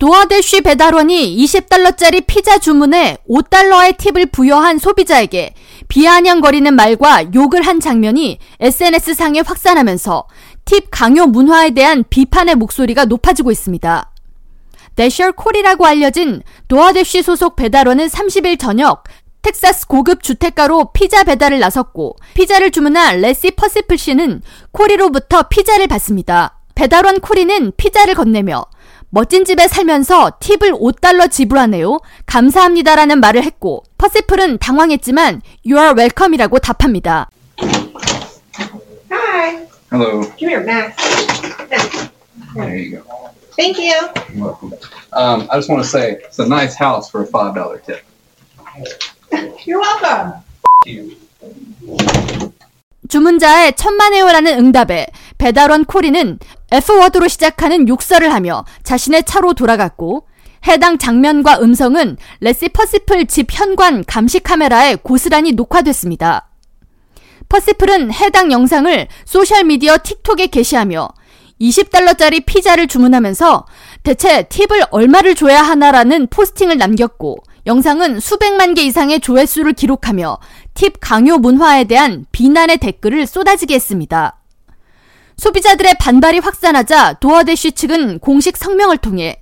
도어대쉬 배달원이 20달러짜리 피자 주문에 5달러의 팁을 부여한 소비자에게 비아냥거리는 말과 욕을 한 장면이 SNS상에 확산하면서 팁 강요 문화에 대한 비판의 목소리가 높아지고 있습니다. 대셔 코리라고 알려진 도어대쉬 소속 배달원은 30일 저녁 텍사스 고급 주택가로 피자 배달을 나섰고 피자를 주문한 레시 퍼시플 씨는 코리로부터 피자를 받습니다. 배달원 코리는 피자를 건네며 멋진 집에 살면서 팁을 5달러 지불하네요. 감사합니다라는 말을 했고 퍼시플은 당황했지만 You are welcome이라고 답합니다. Hi. Hello. Come here, Max. Max. There you go. Thank you. You're welcome. Um, I just want to say it's a nice house for a five dollar tip. You're welcome. You. 주문자의 천만에요라는 응답에 배달원 코리는 F word로 시작하는 욕설을 하며 자신의 차로 돌아갔고 해당 장면과 음성은 레시 퍼시플 집 현관 감시 카메라에 고스란히 녹화됐습니다. 퍼시플은 해당 영상을 소셜미디어 틱톡에 게시하며 20달러짜리 피자를 주문하면서 대체 팁을 얼마를 줘야 하나라는 posting을 남겼고 영상은 수백만 개 이상의 조회수를 기록하며 팁 강요 문화에 대한 비난의 댓글을 쏟아지게 했습니다. 소비자들의 반발이 확산하자 도어대쉬 측은 공식 성명을 통해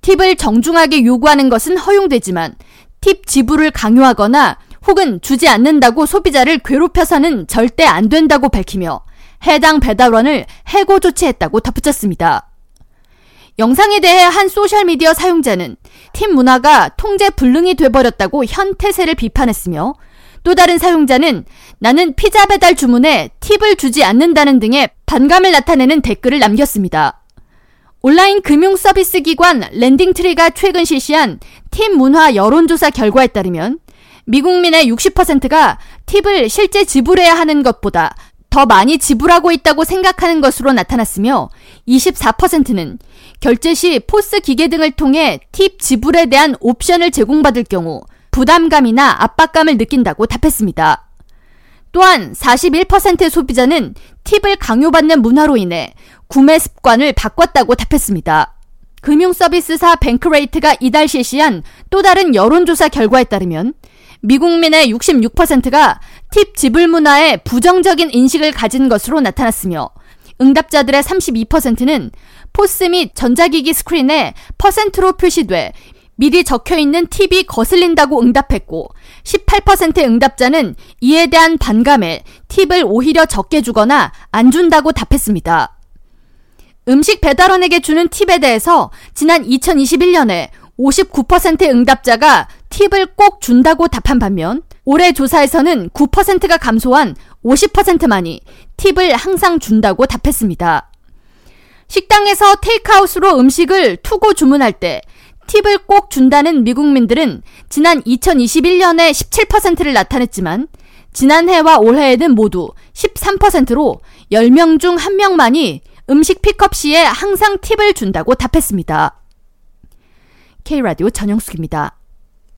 팁을 정중하게 요구하는 것은 허용되지만 팁 지불을 강요하거나 혹은 주지 않는다고 소비자를 괴롭혀서는 절대 안 된다고 밝히며 해당 배달원을 해고 조치했다고 덧붙였습니다. 영상에 대해 한 소셜미디어 사용자는 팀 문화가 통제 불능이 돼버렸다고 현태세를 비판했으며 또 다른 사용자는 나는 피자 배달 주문에 팁을 주지 않는다는 등의 반감을 나타내는 댓글을 남겼습니다. 온라인 금융 서비스 기관 랜딩트리가 최근 실시한 팁 문화 여론조사 결과에 따르면 미국민의 60%가 팁을 실제 지불해야 하는 것보다 더 많이 지불하고 있다고 생각하는 것으로 나타났으며 24%는 결제 시 POS 기계 등을 통해 팁 지불에 대한 옵션을 제공받을 경우 부담감이나 압박감을 느낀다고 답했습니다. 또한 41%의 소비자는 팁을 강요받는 문화로 인해 구매 습관을 바꿨다고 답했습니다. 금융서비스사 뱅크레이트가 이달 실시한 또 다른 여론조사 결과에 따르면 미국민의 66%가 팁 지불 문화에 부정적인 인식을 가진 것으로 나타났으며 응답자들의 32%는 포스 및 전자기기 스크린에 퍼센트로 표시돼 미리 적혀 있는 팁이 거슬린다고 응답했고 18%의 응답자는 이에 대한 반감에 팁을 오히려 적게 주거나 안 준다고 답했습니다. 음식 배달원에게 주는 팁에 대해서 지난 2021년에 59%의 응답자가 팁을 꼭 준다고 답한 반면 올해 조사에서는 9%가 감소한 50%만이 팁을 항상 준다고 답했습니다. 식당에서 테이크아웃으로 음식을 투고 주문할 때 팁을 꼭 준다는 미국민들은 지난 2021년에 17%를 나타냈지만 지난해와 올해에는 모두 13%로 10명 중 1명만이 음식 픽업 시에 항상 팁을 준다고 답했습니다. K라디오 전영숙입니다.